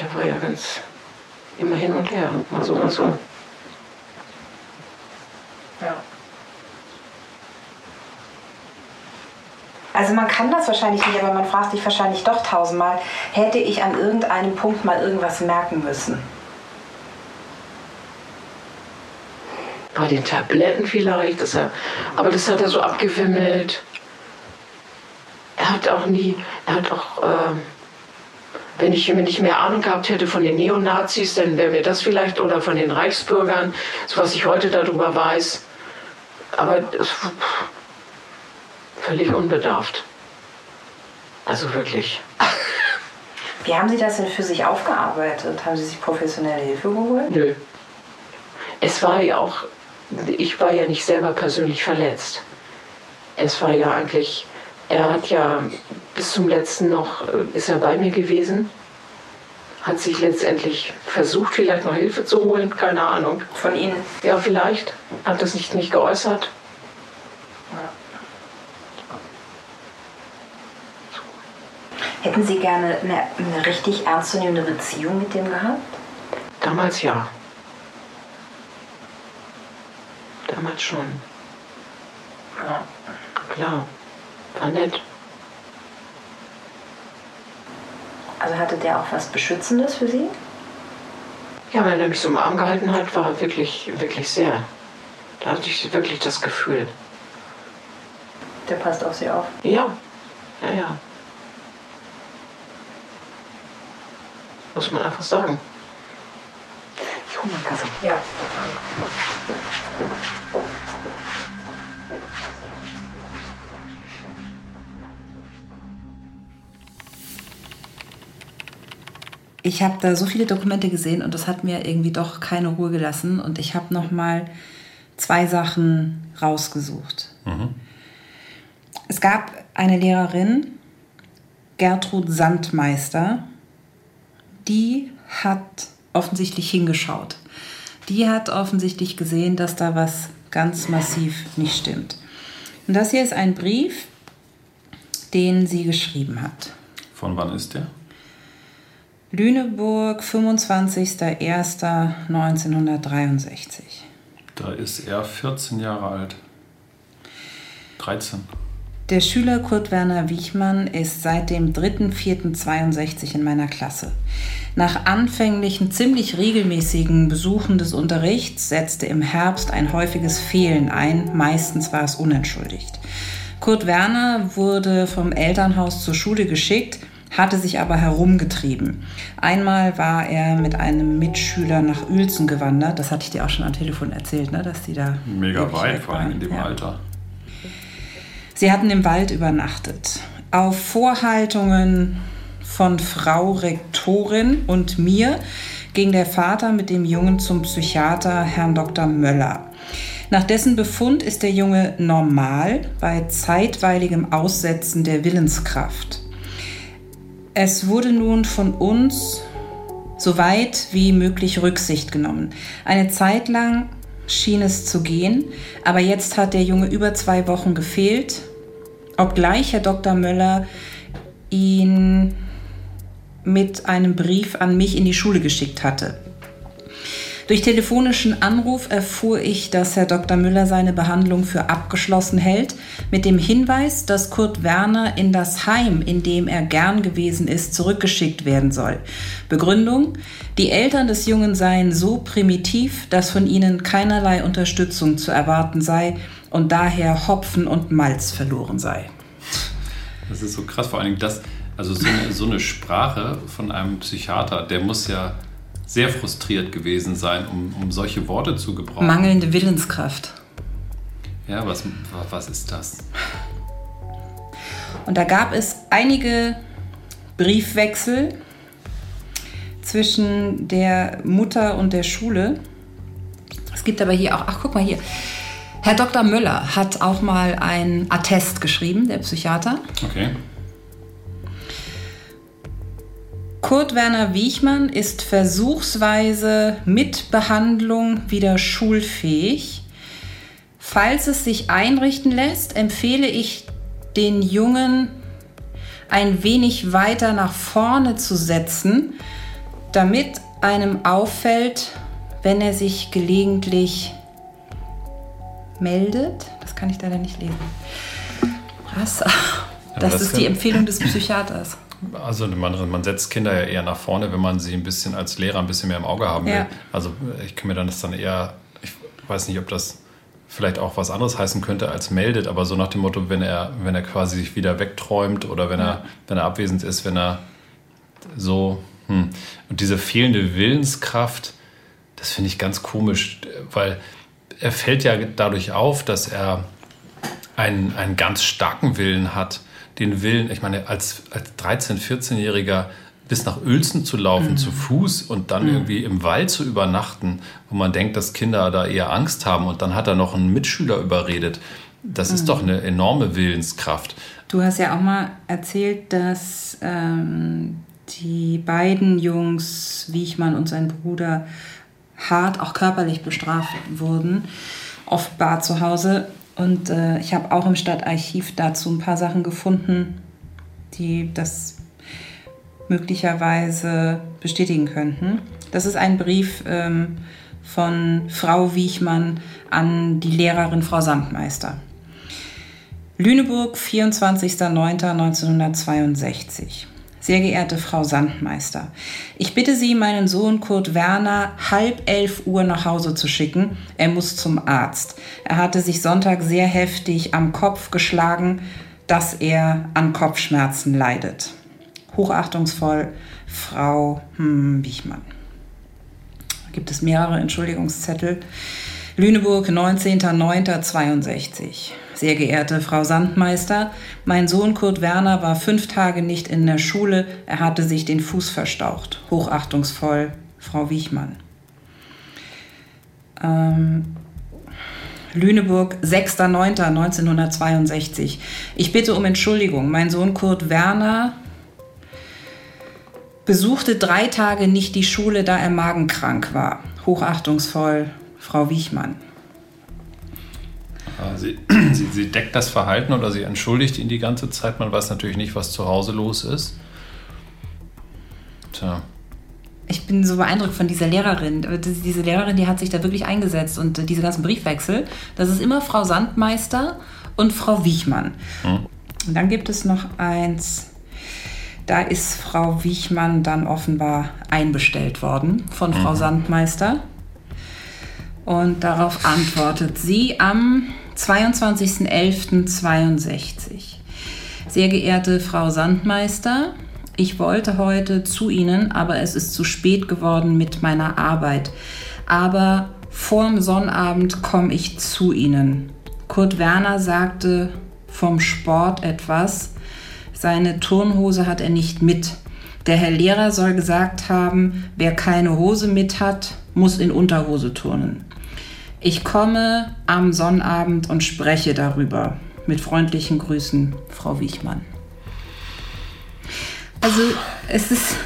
Der war ja ganz immer hin und her, mal so, mal so. Ja. Also man kann das wahrscheinlich nicht, aber man fragt sich wahrscheinlich doch tausendmal, hätte ich an irgendeinem Punkt mal irgendwas merken müssen? Bei den Tabletten vielleicht, das er, aber das hat er so abgewimmelt. Er hat auch nie, er hat auch, äh, wenn ich, wenn ich mehr Ahnung gehabt hätte von den Neonazis, dann wäre mir das vielleicht, oder von den Reichsbürgern, so was ich heute darüber weiß. Aber das, völlig unbedarft. Also wirklich. Wie haben Sie das denn für sich aufgearbeitet? Haben Sie sich professionelle Hilfe geholt? Nö. Es war ja auch, ich war ja nicht selber persönlich verletzt. Es war ja eigentlich, er hat ja bis zum letzten noch, äh, ist er bei mir gewesen, hat sich letztendlich versucht, vielleicht noch Hilfe zu holen, keine Ahnung. Von Ihnen? Ja, vielleicht. Hat das nicht, nicht geäußert. Hätten Sie gerne eine, eine richtig ernstzunehmende Beziehung mit dem gehabt? Damals ja. Damals schon. Ja. Klar. War nett. Also hatte der auch was Beschützendes für Sie? Ja, wenn er mich so im Arm gehalten hat, war wirklich, wirklich sehr. Da hatte ich wirklich das Gefühl. Der passt auf Sie auf? Ja, ja, ja. Muss man einfach sagen. Ich hole mal Kaffee. Ja. Ich habe da so viele Dokumente gesehen und das hat mir irgendwie doch keine Ruhe gelassen und ich habe noch mal zwei Sachen rausgesucht. Mhm. Es gab eine Lehrerin, Gertrud Sandmeister, die hat offensichtlich hingeschaut. Die hat offensichtlich gesehen, dass da was ganz massiv nicht stimmt. Und das hier ist ein Brief, den sie geschrieben hat. Von wann ist der? Lüneburg, 25.01.1963. Da ist er 14 Jahre alt. 13. Der Schüler Kurt Werner Wiechmann ist seit dem 3.4.62 in meiner Klasse. Nach anfänglichen ziemlich regelmäßigen Besuchen des Unterrichts setzte im Herbst ein häufiges Fehlen ein, meistens war es unentschuldigt. Kurt Werner wurde vom Elternhaus zur Schule geschickt, hatte sich aber herumgetrieben. Einmal war er mit einem Mitschüler nach Uelzen gewandert, das hatte ich dir auch schon am Telefon erzählt, ne? dass die da. Mega weit, vor allem in dem ja. Alter. Sie hatten im Wald übernachtet. Auf Vorhaltungen von Frau Rektorin und mir ging der Vater mit dem Jungen zum Psychiater Herrn Dr. Möller. Nach dessen Befund ist der Junge normal bei zeitweiligem Aussetzen der Willenskraft. Es wurde nun von uns so weit wie möglich Rücksicht genommen. Eine Zeit lang schien es zu gehen, aber jetzt hat der Junge über zwei Wochen gefehlt, obgleich Herr Dr. Möller ihn mit einem Brief an mich in die Schule geschickt hatte. Durch telefonischen Anruf erfuhr ich, dass Herr Dr. Müller seine Behandlung für abgeschlossen hält, mit dem Hinweis, dass Kurt Werner in das Heim, in dem er gern gewesen ist, zurückgeschickt werden soll. Begründung, die Eltern des Jungen seien so primitiv, dass von ihnen keinerlei Unterstützung zu erwarten sei und daher Hopfen und Malz verloren sei. Das ist so krass, vor allen Dingen das, also so eine, so eine Sprache von einem Psychiater, der muss ja sehr frustriert gewesen sein, um, um solche Worte zu gebrauchen. Mangelnde Willenskraft. Ja, was, was ist das? Und da gab es einige Briefwechsel zwischen der Mutter und der Schule. Es gibt aber hier auch, ach guck mal hier, Herr Dr. Müller hat auch mal ein Attest geschrieben, der Psychiater. Okay. Kurt Werner Wiechmann ist versuchsweise mit Behandlung wieder schulfähig. Falls es sich einrichten lässt, empfehle ich den Jungen ein wenig weiter nach vorne zu setzen, damit einem auffällt, wenn er sich gelegentlich meldet. Das kann ich leider nicht lesen. Was? Das, das ist die Empfehlung des Psychiaters. Also man, man, setzt Kinder ja eher nach vorne, wenn man sie ein bisschen als Lehrer ein bisschen mehr im Auge haben will. Ja. Also ich kann mir dann das dann eher, ich weiß nicht, ob das vielleicht auch was anderes heißen könnte als meldet, aber so nach dem Motto, wenn er, wenn er quasi sich wieder wegträumt oder wenn er, wenn er abwesend ist, wenn er so hm. und diese fehlende Willenskraft, das finde ich ganz komisch, weil er fällt ja dadurch auf, dass er einen, einen ganz starken Willen hat den Willen, ich meine, als, als 13-, 14-Jähriger bis nach Uelzen zu laufen, mhm. zu Fuß und dann mhm. irgendwie im Wald zu übernachten, wo man denkt, dass Kinder da eher Angst haben und dann hat er noch einen Mitschüler überredet. Das mhm. ist doch eine enorme Willenskraft. Du hast ja auch mal erzählt, dass ähm, die beiden Jungs, Wiechmann und sein Bruder, hart, auch körperlich bestraft wurden, offenbar zu Hause. Und äh, ich habe auch im Stadtarchiv dazu ein paar Sachen gefunden, die das möglicherweise bestätigen könnten. Das ist ein Brief ähm, von Frau Wiechmann an die Lehrerin Frau Sandmeister. Lüneburg, 24.09.1962. Sehr geehrte Frau Sandmeister, ich bitte Sie, meinen Sohn Kurt Werner halb elf Uhr nach Hause zu schicken. Er muss zum Arzt. Er hatte sich Sonntag sehr heftig am Kopf geschlagen, dass er an Kopfschmerzen leidet. Hochachtungsvoll, Frau hm, Wichmann. Gibt es mehrere Entschuldigungszettel. Lüneburg, 19.09.62. Sehr geehrte Frau Sandmeister, mein Sohn Kurt Werner war fünf Tage nicht in der Schule. Er hatte sich den Fuß verstaucht. Hochachtungsvoll, Frau Wiechmann. Ähm, Lüneburg, 6.9.1962. Ich bitte um Entschuldigung. Mein Sohn Kurt Werner besuchte drei Tage nicht die Schule, da er magenkrank war. Hochachtungsvoll, Frau Wiechmann. Sie, sie, sie, deckt das Verhalten oder sie entschuldigt ihn die ganze Zeit. Man weiß natürlich nicht, was zu Hause los ist. Tja. Ich bin so beeindruckt von dieser Lehrerin. Diese Lehrerin, die hat sich da wirklich eingesetzt. Und diese ganzen Briefwechsel, das ist immer Frau Sandmeister und Frau Wiechmann. Hm. Und dann gibt es noch eins. Da ist Frau Wiechmann dann offenbar einbestellt worden von Frau Mhm. Sandmeister. Und darauf antwortet sie am 22.11.62. Sehr geehrte Frau Sandmeister, ich wollte heute zu Ihnen, aber es ist zu spät geworden mit meiner Arbeit. Aber vorm Sonnabend komme ich zu Ihnen. Kurt Werner sagte vom Sport etwas. Seine Turnhose hat er nicht mit. Der Herr Lehrer soll gesagt haben, wer keine Hose mit hat, muss in Unterhose turnen. Ich komme am Sonnabend und spreche darüber. Mit freundlichen Grüßen, Frau Wiechmann. Also es ist,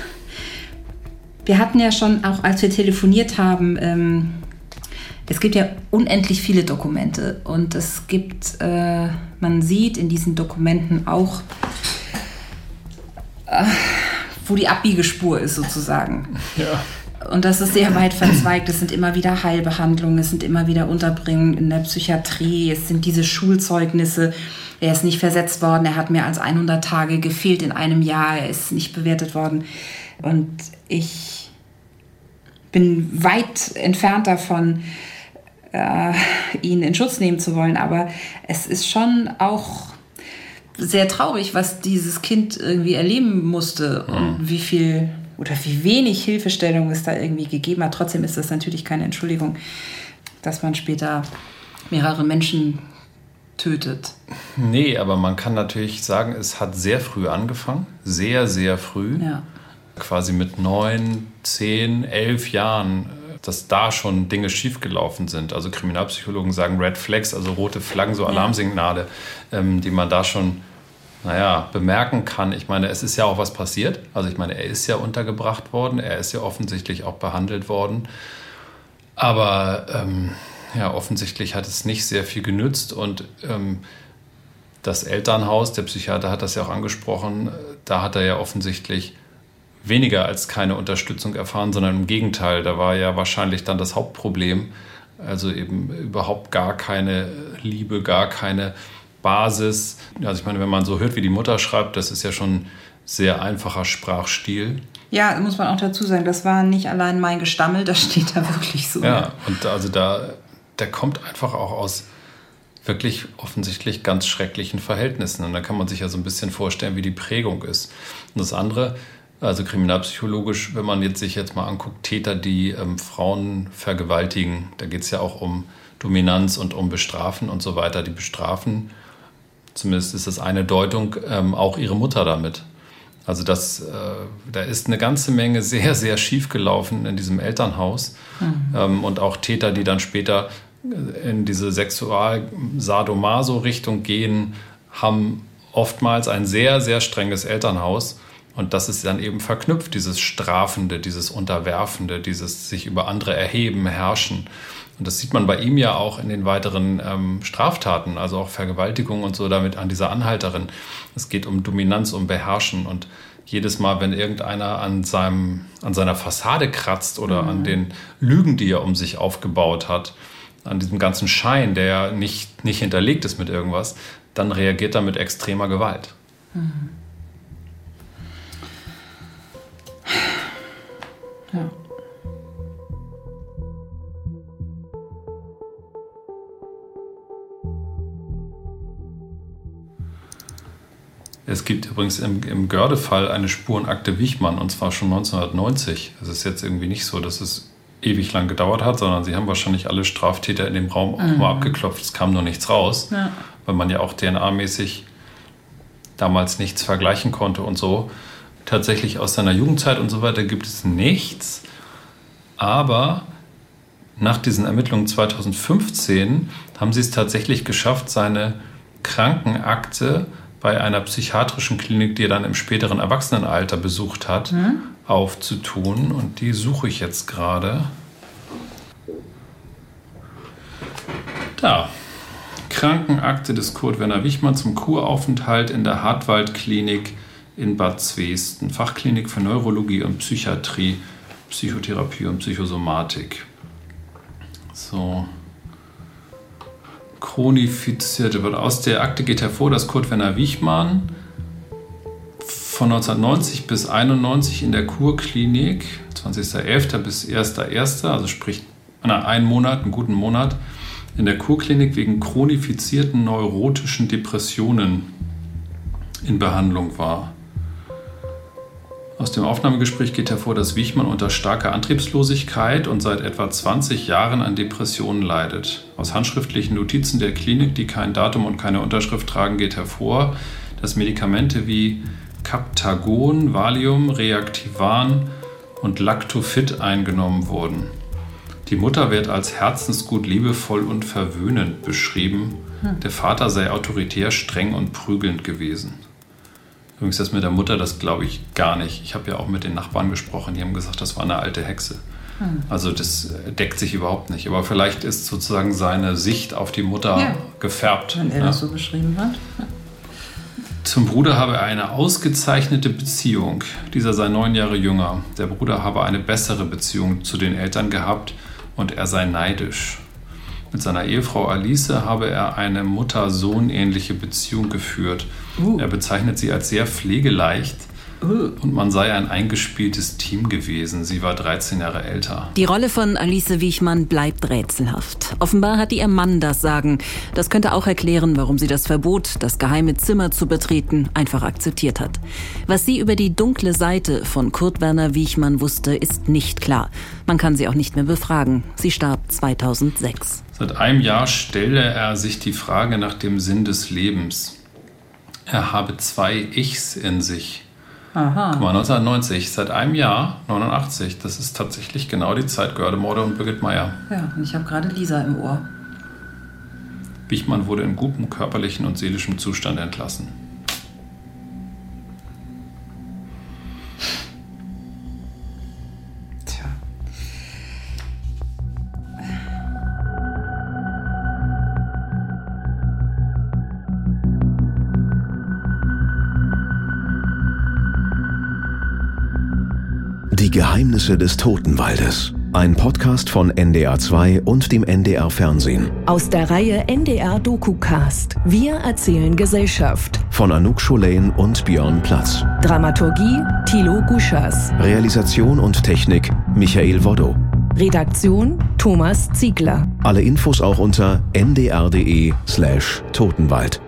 wir hatten ja schon, auch als wir telefoniert haben, ähm, es gibt ja unendlich viele Dokumente und es gibt, äh, man sieht in diesen Dokumenten auch, äh, wo die Abbiegespur ist sozusagen. Ja. Und das ist sehr weit verzweigt. Es sind immer wieder Heilbehandlungen, es sind immer wieder Unterbringungen in der Psychiatrie, es sind diese Schulzeugnisse. Er ist nicht versetzt worden, er hat mehr als 100 Tage gefehlt in einem Jahr, er ist nicht bewertet worden. Und ich bin weit entfernt davon, äh, ihn in Schutz nehmen zu wollen. Aber es ist schon auch sehr traurig, was dieses Kind irgendwie erleben musste und wie viel oder wie wenig Hilfestellung es da irgendwie gegeben hat. Trotzdem ist das natürlich keine Entschuldigung, dass man später mehrere Menschen tötet. Nee, aber man kann natürlich sagen, es hat sehr früh angefangen. Sehr, sehr früh. Ja. Quasi mit neun, zehn, elf Jahren, dass da schon Dinge schiefgelaufen sind. Also Kriminalpsychologen sagen Red Flags, also rote Flaggen, so Alarmsignale, ähm, die man da schon, naja, bemerken kann. Ich meine, es ist ja auch was passiert. Also ich meine, er ist ja untergebracht worden, er ist ja offensichtlich auch behandelt worden. Aber ähm, ja, offensichtlich hat es nicht sehr viel genützt und ähm, das Elternhaus, der Psychiater hat das ja auch angesprochen, da hat er ja offensichtlich weniger als keine Unterstützung erfahren, sondern im Gegenteil, da war ja wahrscheinlich dann das Hauptproblem, also eben überhaupt gar keine Liebe, gar keine Basis. Also ich meine, wenn man so hört, wie die Mutter schreibt, das ist ja schon sehr einfacher Sprachstil. Ja, muss man auch dazu sagen, das war nicht allein mein Gestammel, das steht da wirklich so. Ja, und also da, der kommt einfach auch aus wirklich offensichtlich ganz schrecklichen Verhältnissen. Und da kann man sich ja so ein bisschen vorstellen, wie die Prägung ist. Und das andere, also kriminalpsychologisch, wenn man jetzt sich jetzt mal anguckt, Täter, die ähm, Frauen vergewaltigen, da geht es ja auch um Dominanz und um Bestrafen und so weiter. Die bestrafen, zumindest ist das eine Deutung, ähm, auch ihre Mutter damit. Also das, äh, da ist eine ganze Menge sehr, sehr schief gelaufen in diesem Elternhaus. Mhm. Ähm, und auch Täter, die dann später in diese Sexual-Sadomaso-Richtung gehen, haben oftmals ein sehr, sehr strenges Elternhaus. Und das ist dann eben verknüpft, dieses Strafende, dieses Unterwerfende, dieses sich über andere erheben, herrschen. Und das sieht man bei ihm ja auch in den weiteren ähm, Straftaten, also auch Vergewaltigung und so damit an dieser Anhalterin. Es geht um Dominanz, um Beherrschen. Und jedes Mal, wenn irgendeiner an, seinem, an seiner Fassade kratzt oder Mhm. an den Lügen, die er um sich aufgebaut hat, an diesem ganzen Schein, der ja nicht, nicht hinterlegt ist mit irgendwas, dann reagiert er mit extremer Gewalt. Mhm. Ja. Es gibt übrigens im, im Görde-Fall eine Spurenakte Wichmann und zwar schon 1990. Es ist jetzt irgendwie nicht so, dass es ewig lang gedauert hat, sondern sie haben wahrscheinlich alle Straftäter in dem Raum auch Mhm. mal abgeklopft. Es kam nur nichts raus, Ja. weil man ja auch DNA-mäßig damals nichts vergleichen konnte und so. Tatsächlich aus seiner Jugendzeit und so weiter gibt es nichts. Aber nach diesen Ermittlungen 2015 haben sie es tatsächlich geschafft, seine Krankenakte bei einer psychiatrischen Klinik, die er dann im späteren Erwachsenenalter besucht hat, Hm? aufzutun. Und die suche ich jetzt gerade. Da. Krankenakte des Kurt Werner Wichmann zum Kuraufenthalt in der Hartwald-Klinik in Bad Zwesten. Fachklinik für Neurologie und Psychiatrie, Psychotherapie und Psychosomatik. So. Chronifizierte wird. Aus der Akte geht hervor, dass Kurt Werner Wichmann von 1990 bis 91 in der Kurklinik, 20.11. bis 1.1., also sprich einen Monat, einen guten Monat, in der Kurklinik wegen chronifizierten neurotischen Depressionen in Behandlung war. Aus dem Aufnahmegespräch geht hervor, dass Wichmann unter starker Antriebslosigkeit und seit etwa 20 Jahren an Depressionen leidet. Aus handschriftlichen Notizen der Klinik, die kein Datum und keine Unterschrift tragen, geht hervor, dass Medikamente wie Captagon, Valium, Reaktivan und Lactofit eingenommen wurden. Die Mutter wird als herzensgut, liebevoll und verwöhnend beschrieben. Der Vater sei autoritär, streng und prügelnd gewesen. Übrigens das mit der Mutter, das glaube ich gar nicht. Ich habe ja auch mit den Nachbarn gesprochen, die haben gesagt, das war eine alte Hexe. Hm. Also das deckt sich überhaupt nicht. Aber vielleicht ist sozusagen seine Sicht auf die Mutter Ja. gefärbt. Wenn er ja. das so beschrieben hat. Zum Bruder habe er eine ausgezeichnete Beziehung. Dieser sei neun Jahre jünger. Der Bruder habe eine bessere Beziehung zu den Eltern gehabt und er sei neidisch. Mit seiner Ehefrau Alice habe er eine Mutter-Sohn-ähnliche Beziehung geführt. Er bezeichnet sie als sehr pflegeleicht und man sei ein eingespieltes Team gewesen. Sie war 13 Jahre älter. Die Rolle von Alice Wiechmann bleibt rätselhaft. Offenbar hatte ihr Mann das Sagen. Das könnte auch erklären, warum sie das Verbot, das geheime Zimmer zu betreten, einfach akzeptiert hat. Was sie über die dunkle Seite von Kurt Werner Wiechmann wusste, ist nicht klar. Man kann sie auch nicht mehr befragen. Sie starb 2006. Seit einem Jahr stelle er sich die Frage nach dem Sinn des Lebens. Er habe zwei Ichs in sich. Aha. Guck mal, 1990, seit einem Jahr, 89, das ist tatsächlich genau die Zeit Gördemorde und Birgit Meyer. Ja, und ich habe gerade Lisa im Ohr. Wichmann wurde in gutem körperlichen und seelischem Zustand entlassen. Die Geheimnisse des Totenwaldes. Ein Podcast von NDR2 und dem NDR Fernsehen. Aus der Reihe NDR DokuCast. Wir erzählen Gesellschaft. Von Anouk Scholain und Björn Platz. Dramaturgie Thilo Guschas. Realisation und Technik Michael Woddo. Redaktion Thomas Ziegler. Alle Infos auch unter ndr.de slash Totenwald.